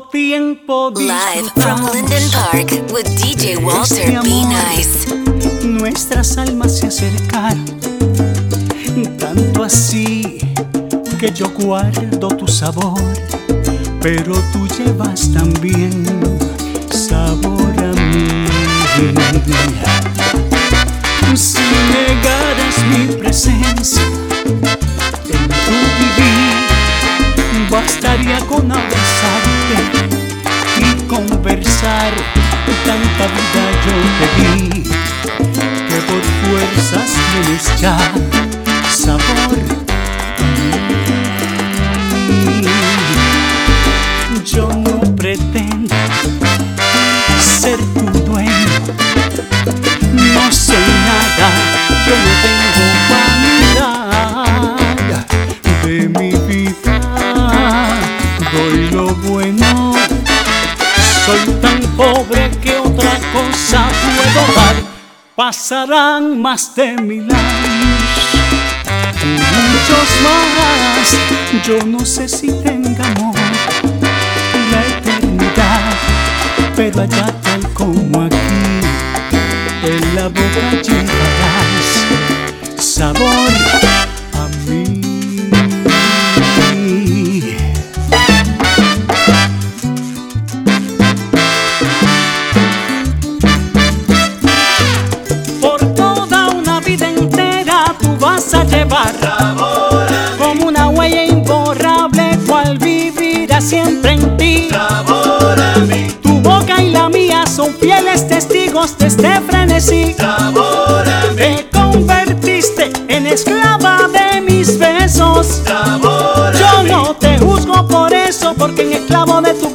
tanto tiempo Live from Linden Park with DJ Walter Este Be. Nice. Nuestras almas se acercaron, tanto así que yo guardo tu sabor, pero tú llevas también sabor a mí. Si negaras mi presencia en tu vivir, bastaría con abrazarte y conversar. Tanta vida yo te di que por fuerzas tienes ya sabor. Yo no pretendo ser tu dueño, no soy nada, yo no tengo Soy tan pobre que otra cosa puedo dar. Pasarán más de mil años, muchos más. Yo no sé si tenga amor la eternidad, pero allá tal como aquí, en la boca llevarás sabor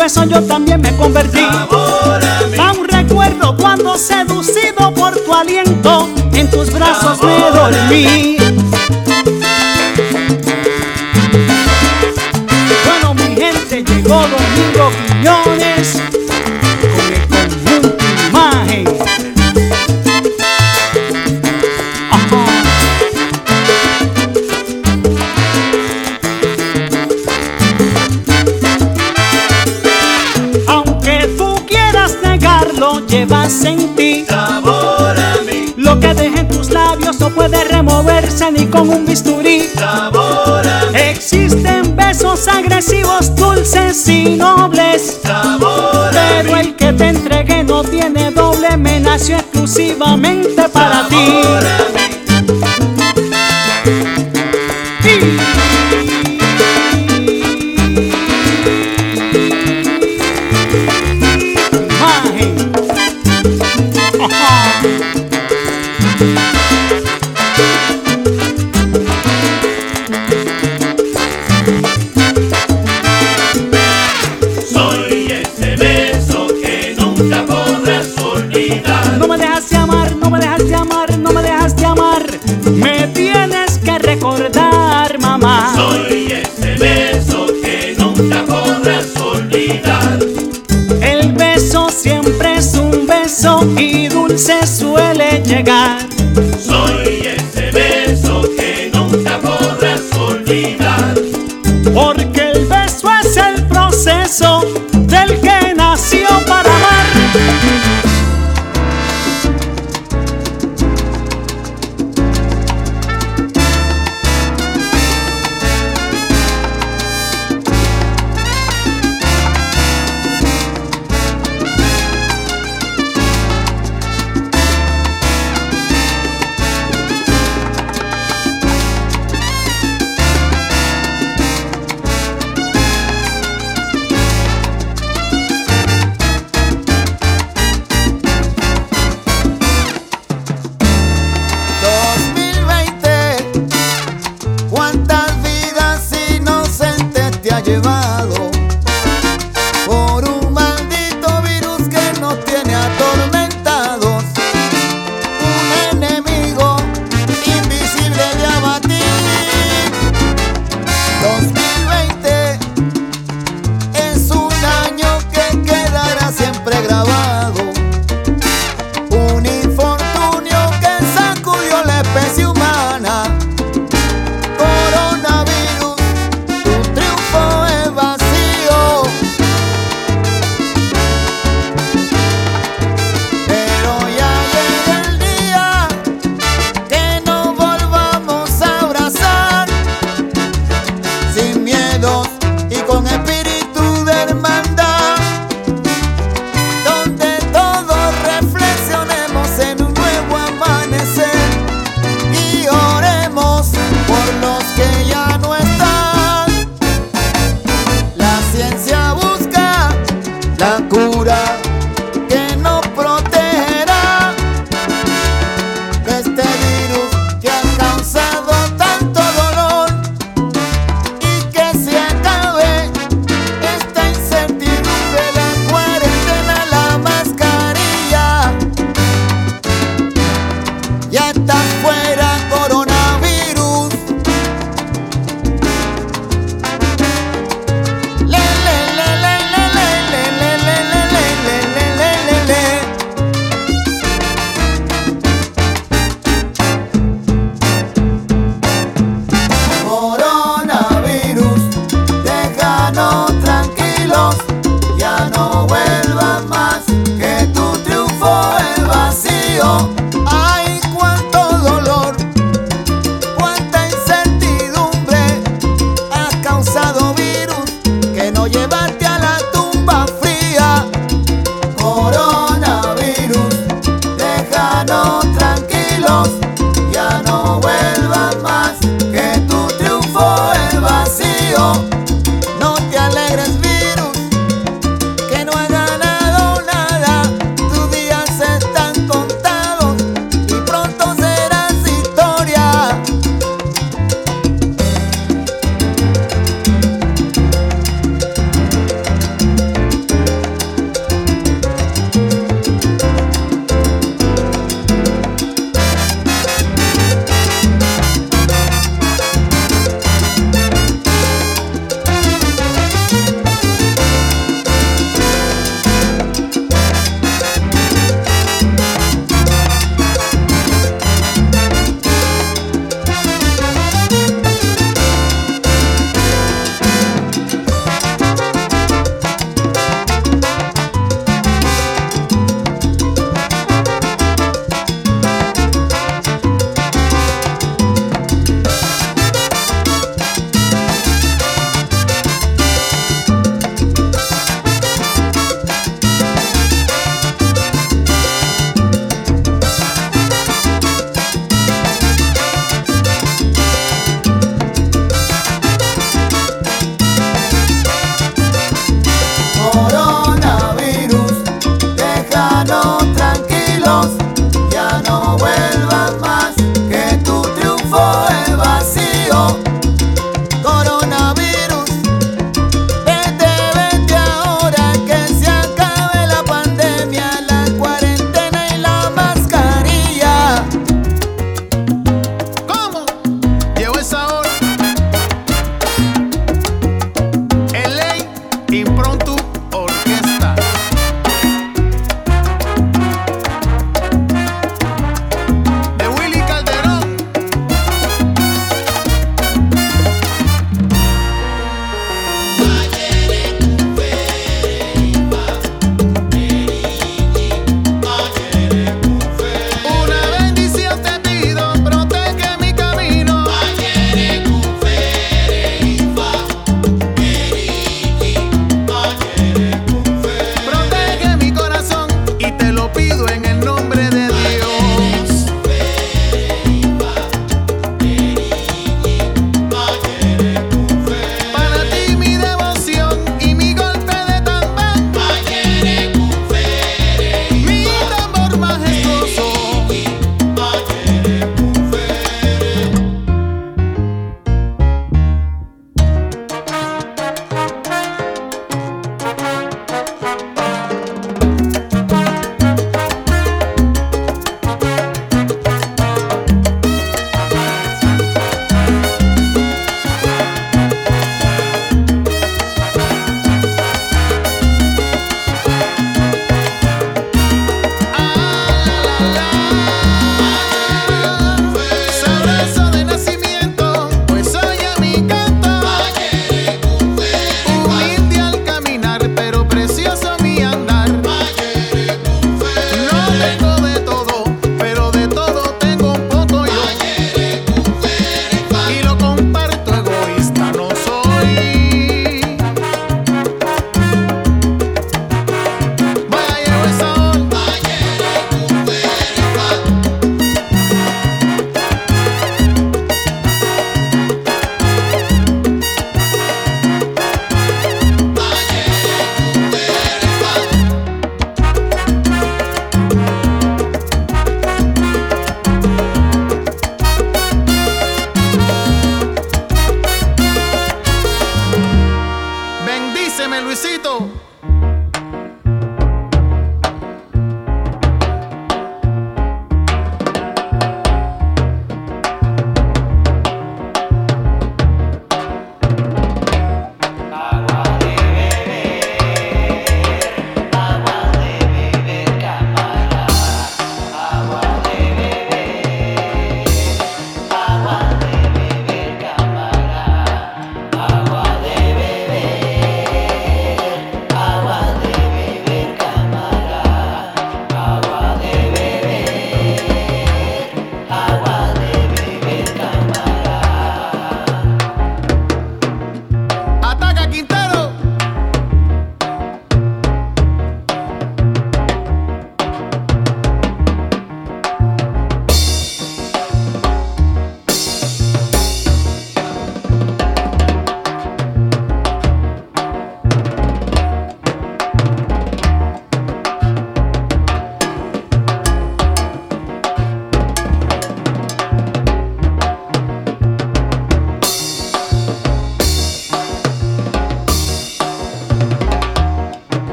besos yo también me convertí. Aún recuerdo cuando seducido por tu aliento, en tus brazos me dormí. Bueno, mi gente, llegó Domingo Quiñones ni con un bisturí. Existen besos agresivos, dulces y nobles. Pero el que te entregué no tiene doble, me nació exclusivamente para ti.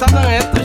Pensando en esto,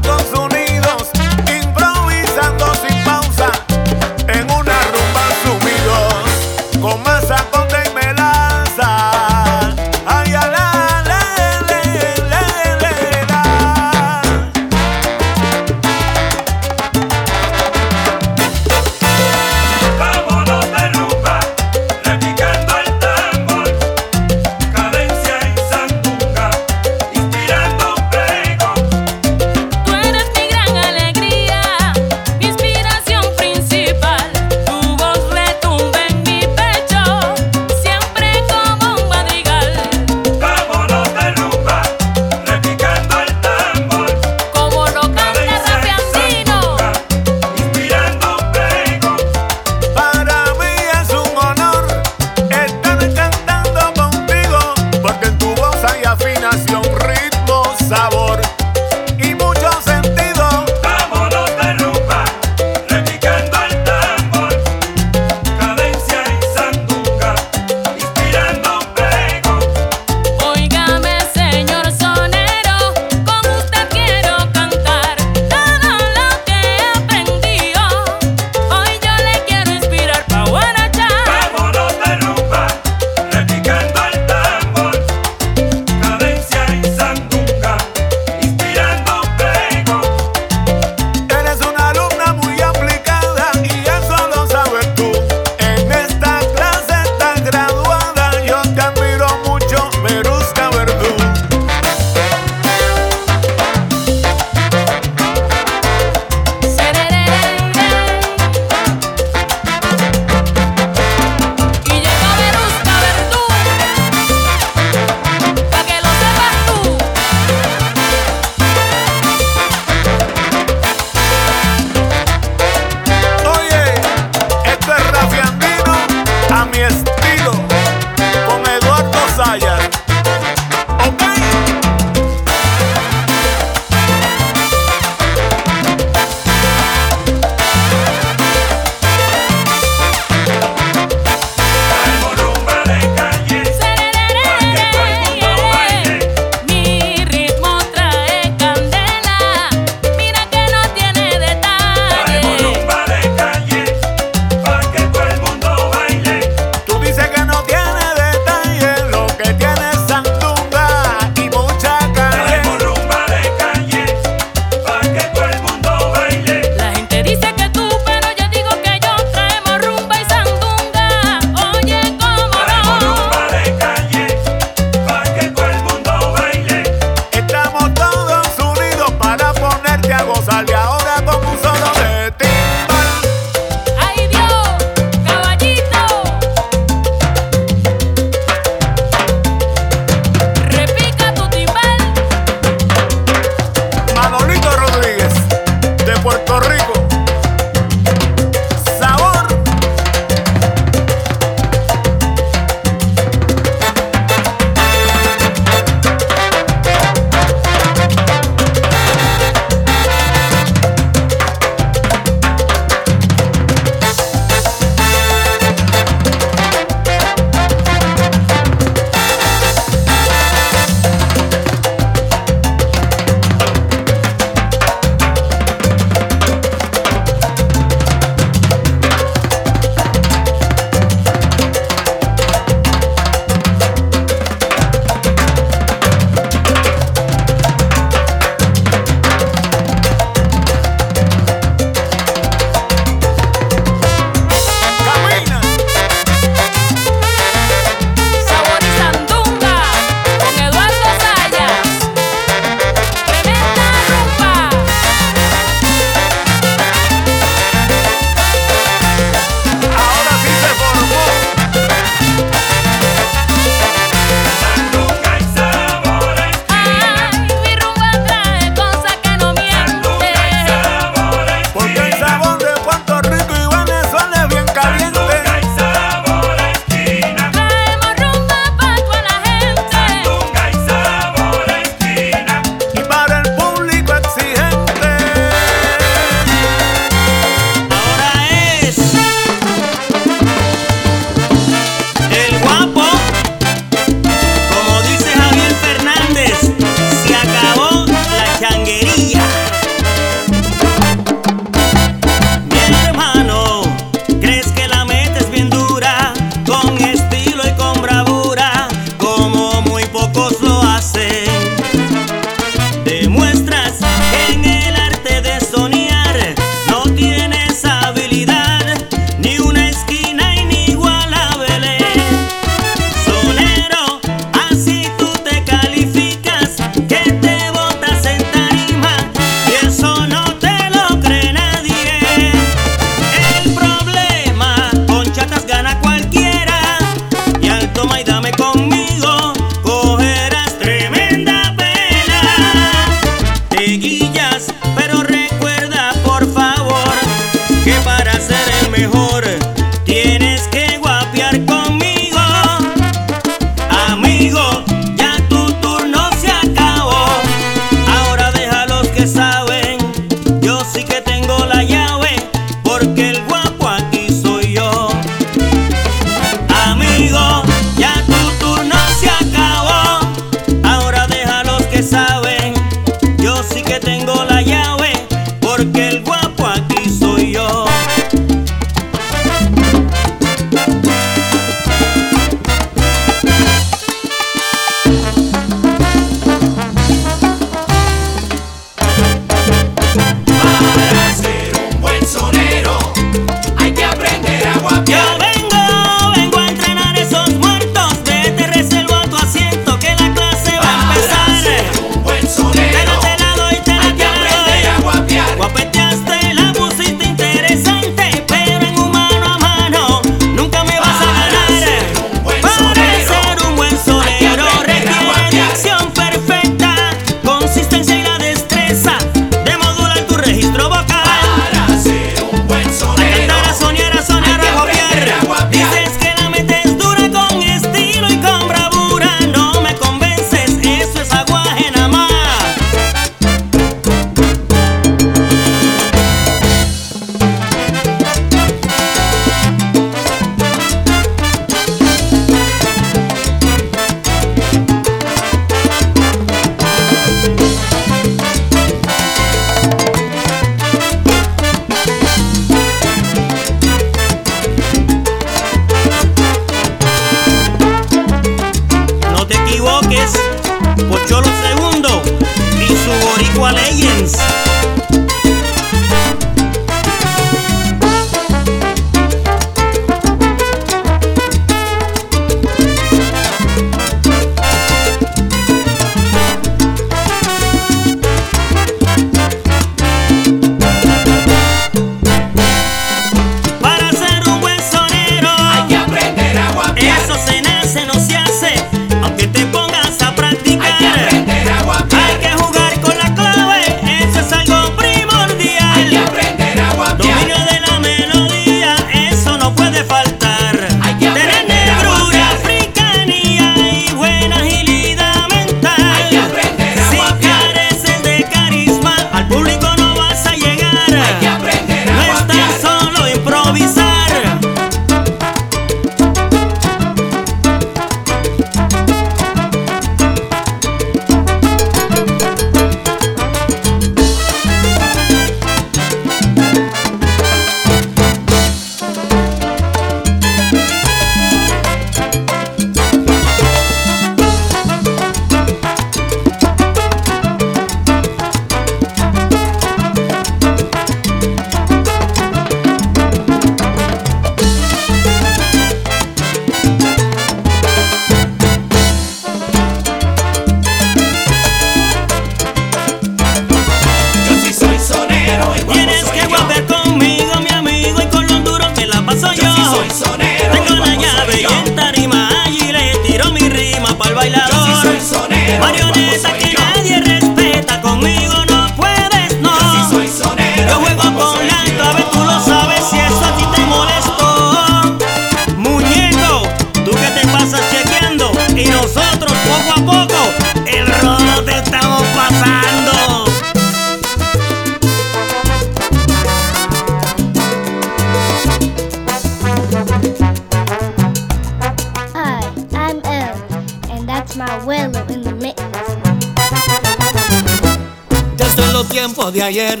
de ayer,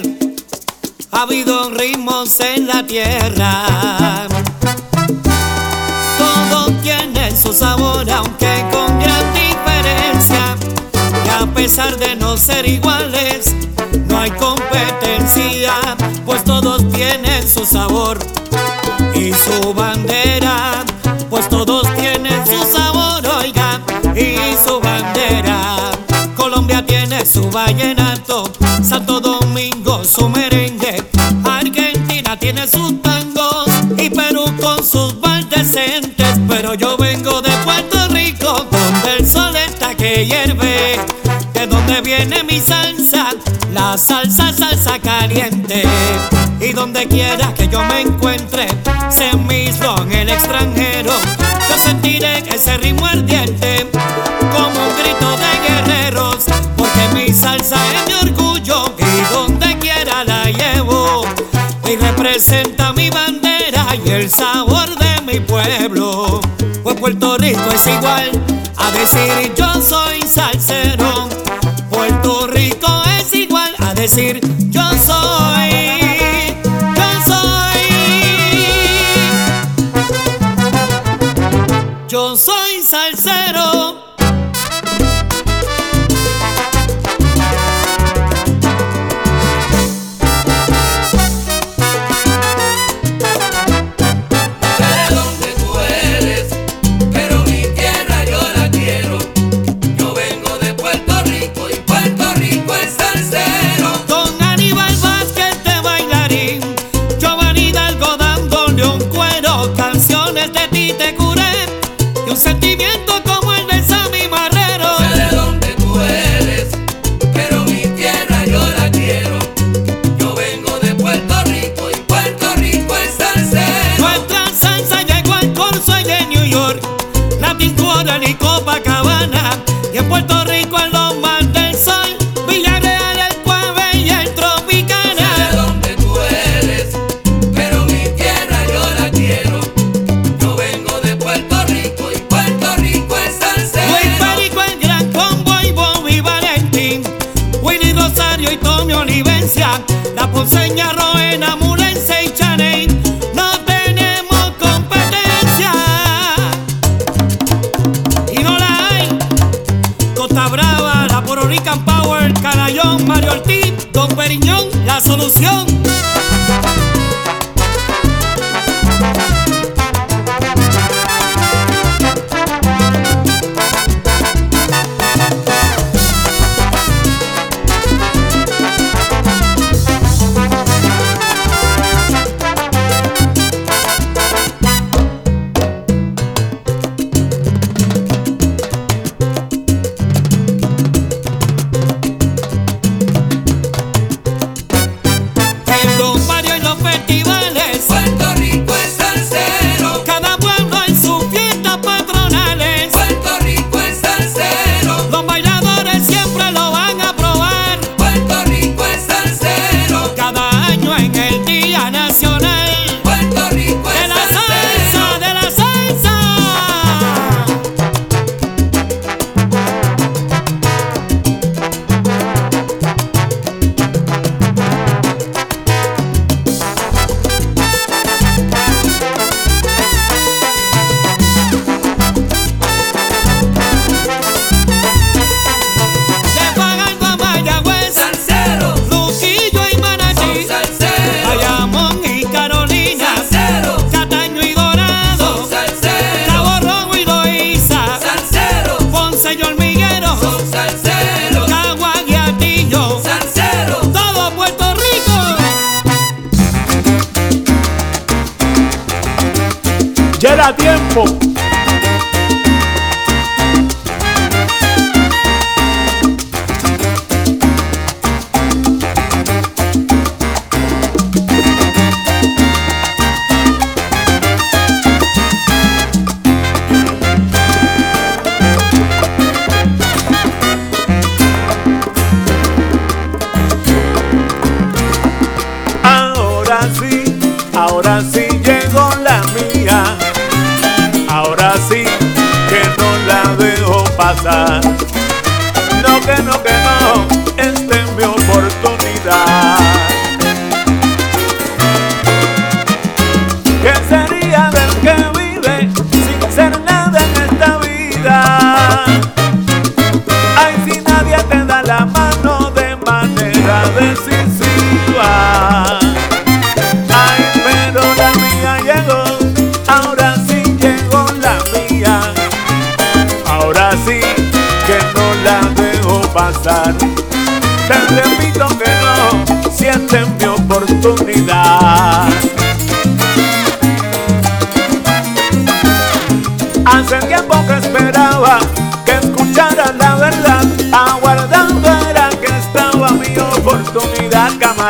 ha habido ritmos en la tierra. Todo tiene su sabor, aunque con gran diferencia. Y a pesar de no ser iguales, no hay competencia, pues todos tienen su sabor y su bandera, pues todos tienen su sabor, oiga, y su bandera. Colombia tiene su vallenato. de sus tangos y Perú con sus valdecentes. Pero yo vengo de Puerto Rico, donde el sol está que hierve. De donde viene mi salsa, la salsa, salsa caliente. Y donde quiera que yo me encuentre, se mismo en el extranjero, yo sentiré ese ritmo ardiente como un representa mi bandera y el sabor de mi pueblo. Pues Puerto Rico es igual a decir yo soy salsero. Puerto Rico es igual a decir yo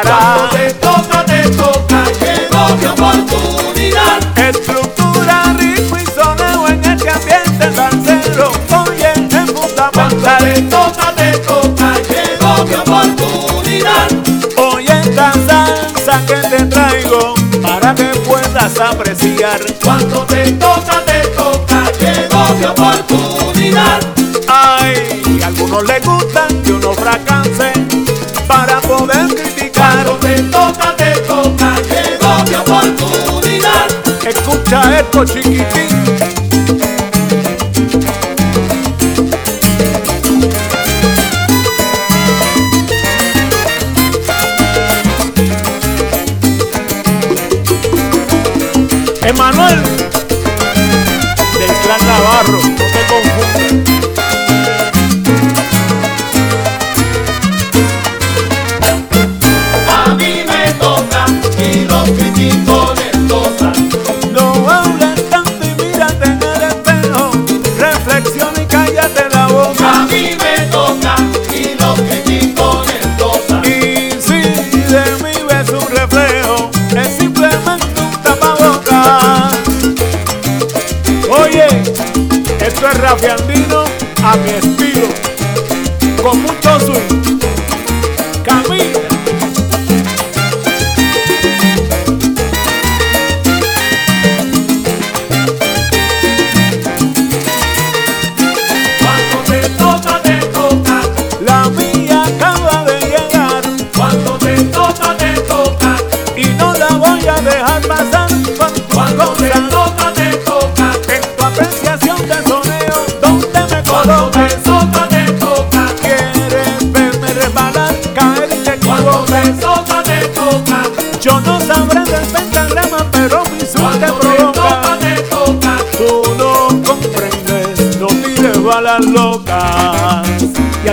Cuando te toca, te toca, llegó mi oportunidad. Estructura, rico y soneo en este ambiente salsero. Oye, en Punta Cuando te toca, te toca, llegó mi oportunidad. Oye, esta salsa que te traigo para que puedas apreciar. Cuando te toca, te toca, llegó mi oportunidad. Ay, algunos le gustan y unos fracasan. Escucha esto, chiquitín.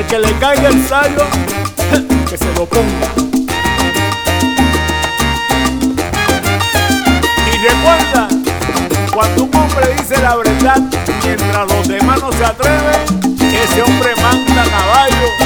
al que le caiga el saldo, que se lo ponga. Y recuerda, cuando un hombre dice la verdad, mientras los demás no se atreven, ese hombre manda caballo.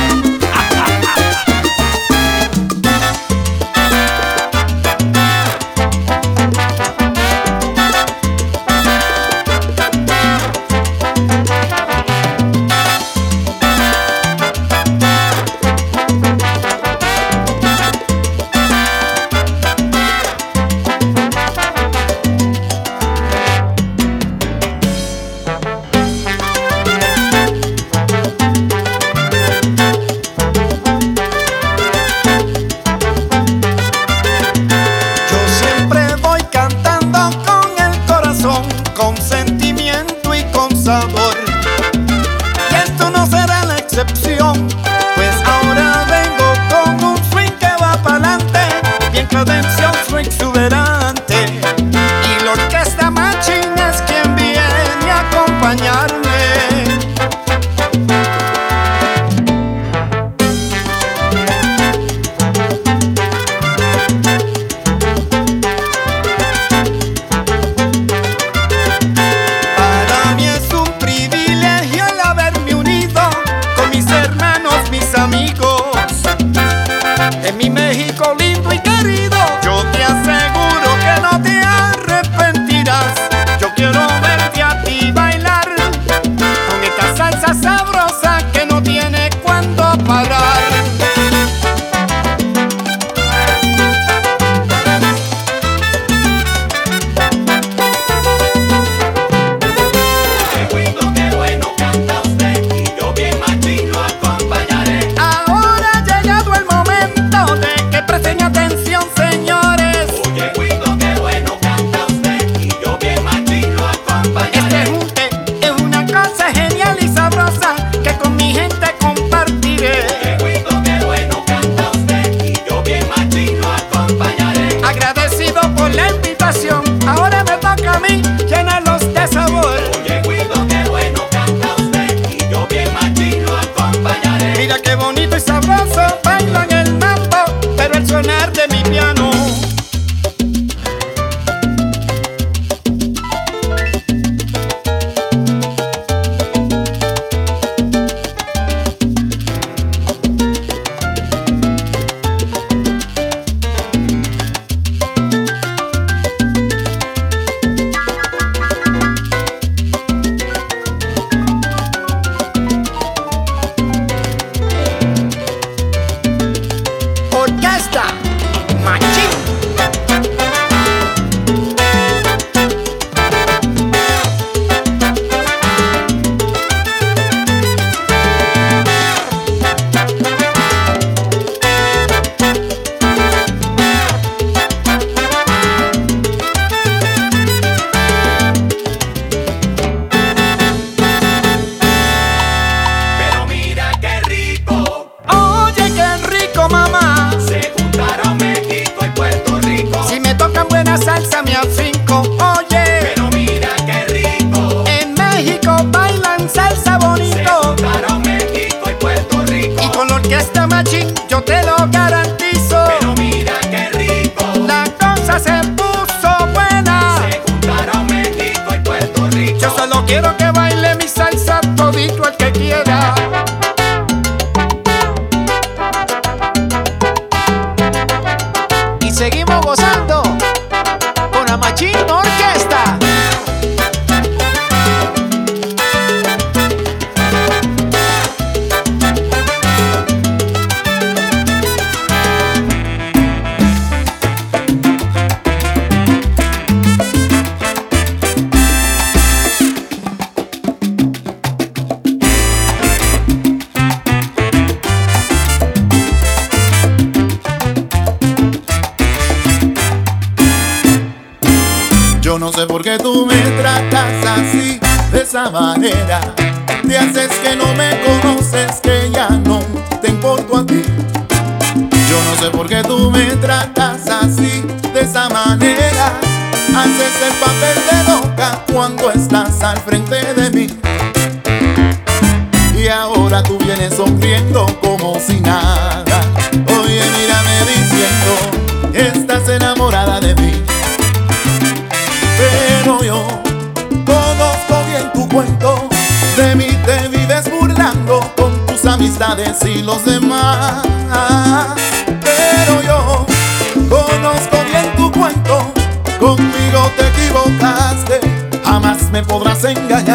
Me podrás engañar.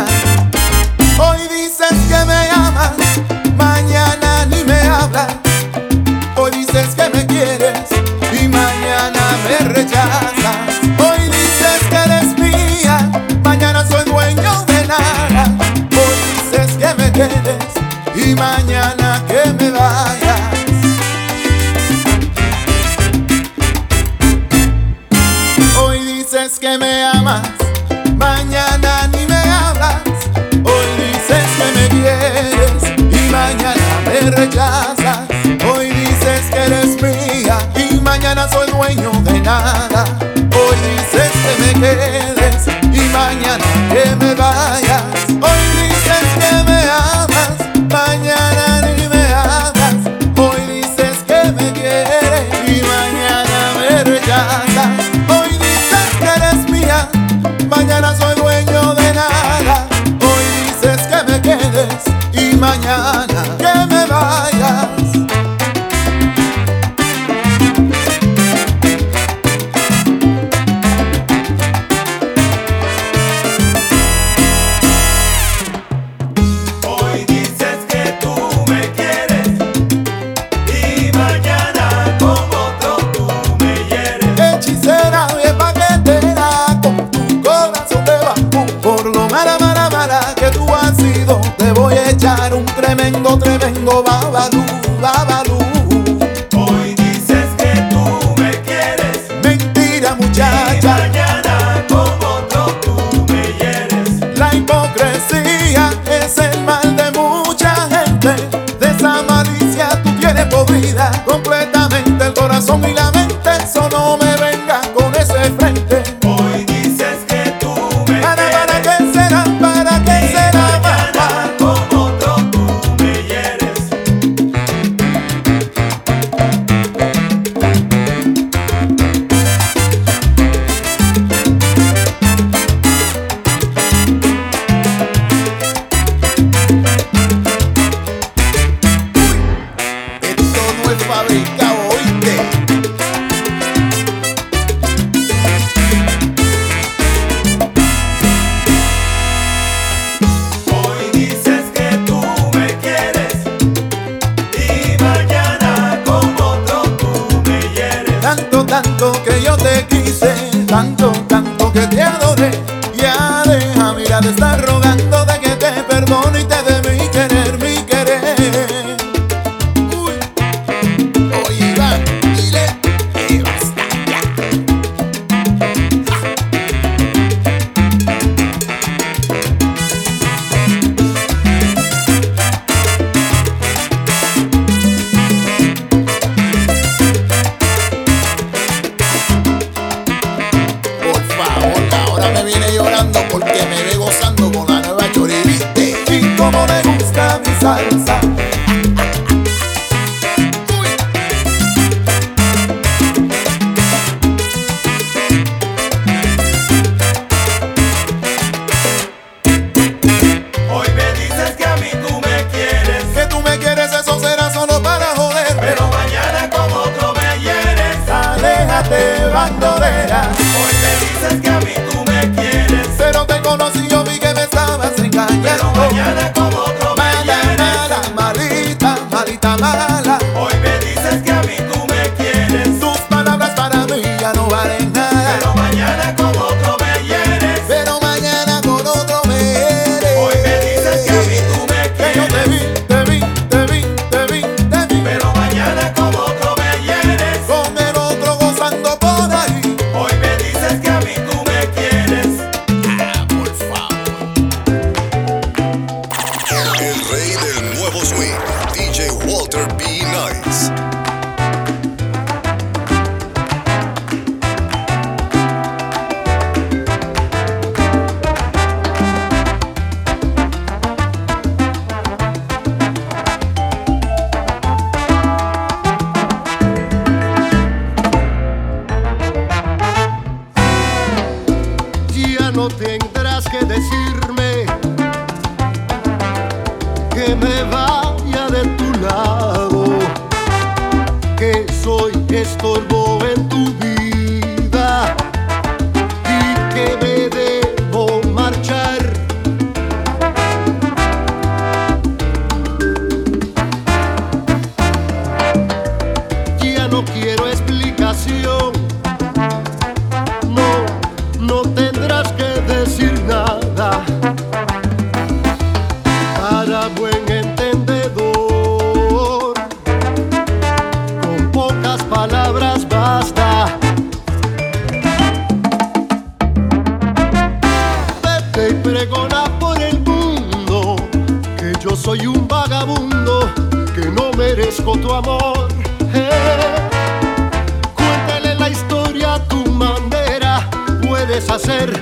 Hacer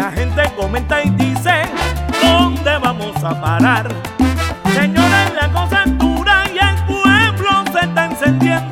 La gente comenta y dice, ¿dónde vamos a parar? Señores, la cosa es dura y el pueblo se está encendiendo.